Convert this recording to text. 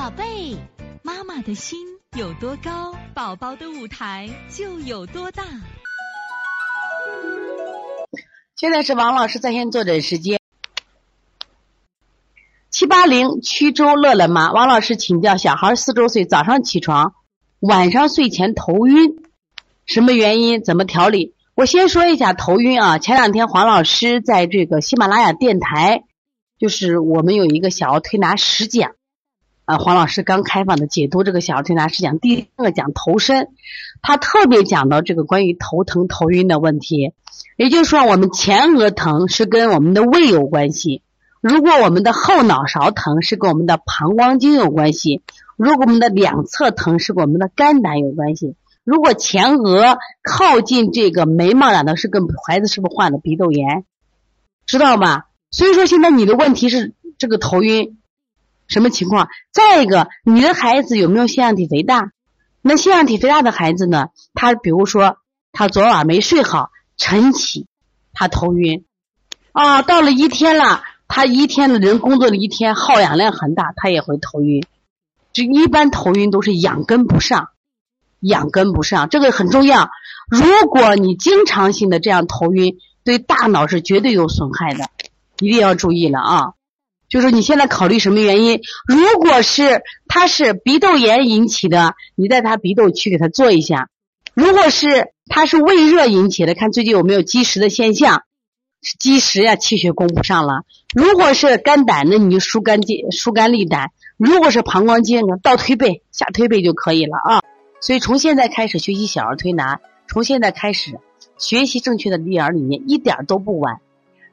宝贝，妈妈的心有多高，宝宝的舞台就有多大。现在是王老师在线坐诊时间。七八零曲州乐乐妈，王老师请教：小孩四周岁，早上起床，晚上睡前头晕，什么原因？怎么调理？我先说一下头晕啊。前两天黄老师在这个喜马拉雅电台，就是我们有一个小儿推拿十讲。啊，黄老师刚开放的解读这个小儿推拿是讲第一个讲头身，他特别讲到这个关于头疼头晕的问题，也就是说我们前额疼是跟我们的胃有关系，如果我们的后脑勺疼是跟我们的膀胱经有关系，如果我们的两侧疼是跟我们的肝胆有关系，如果前额靠近这个眉毛上的是跟孩子是不是患了鼻窦炎，知道吗？所以说现在你的问题是这个头晕。什么情况？再一个，你的孩子有没有腺样体肥大？那腺样体肥大的孩子呢？他比如说，他昨晚没睡好，晨起，他头晕，啊，到了一天了，他一天的人工作了一天，耗氧量很大，他也会头晕。这一般头晕都是氧跟不上，氧跟不上，这个很重要。如果你经常性的这样头晕，对大脑是绝对有损害的，一定要注意了啊。就是你现在考虑什么原因？如果是他是鼻窦炎引起的，你在他鼻窦去给他做一下；如果是他是胃热引起的，看最近有没有积食的现象，积食呀，气血供不上了。如果是肝胆，那你就疏肝经、疏肝利胆；如果是膀胱经，倒推背、下推背就可以了啊。所以从现在开始学习小儿推拿，从现在开始学习正确的育儿理念，一点都不晚。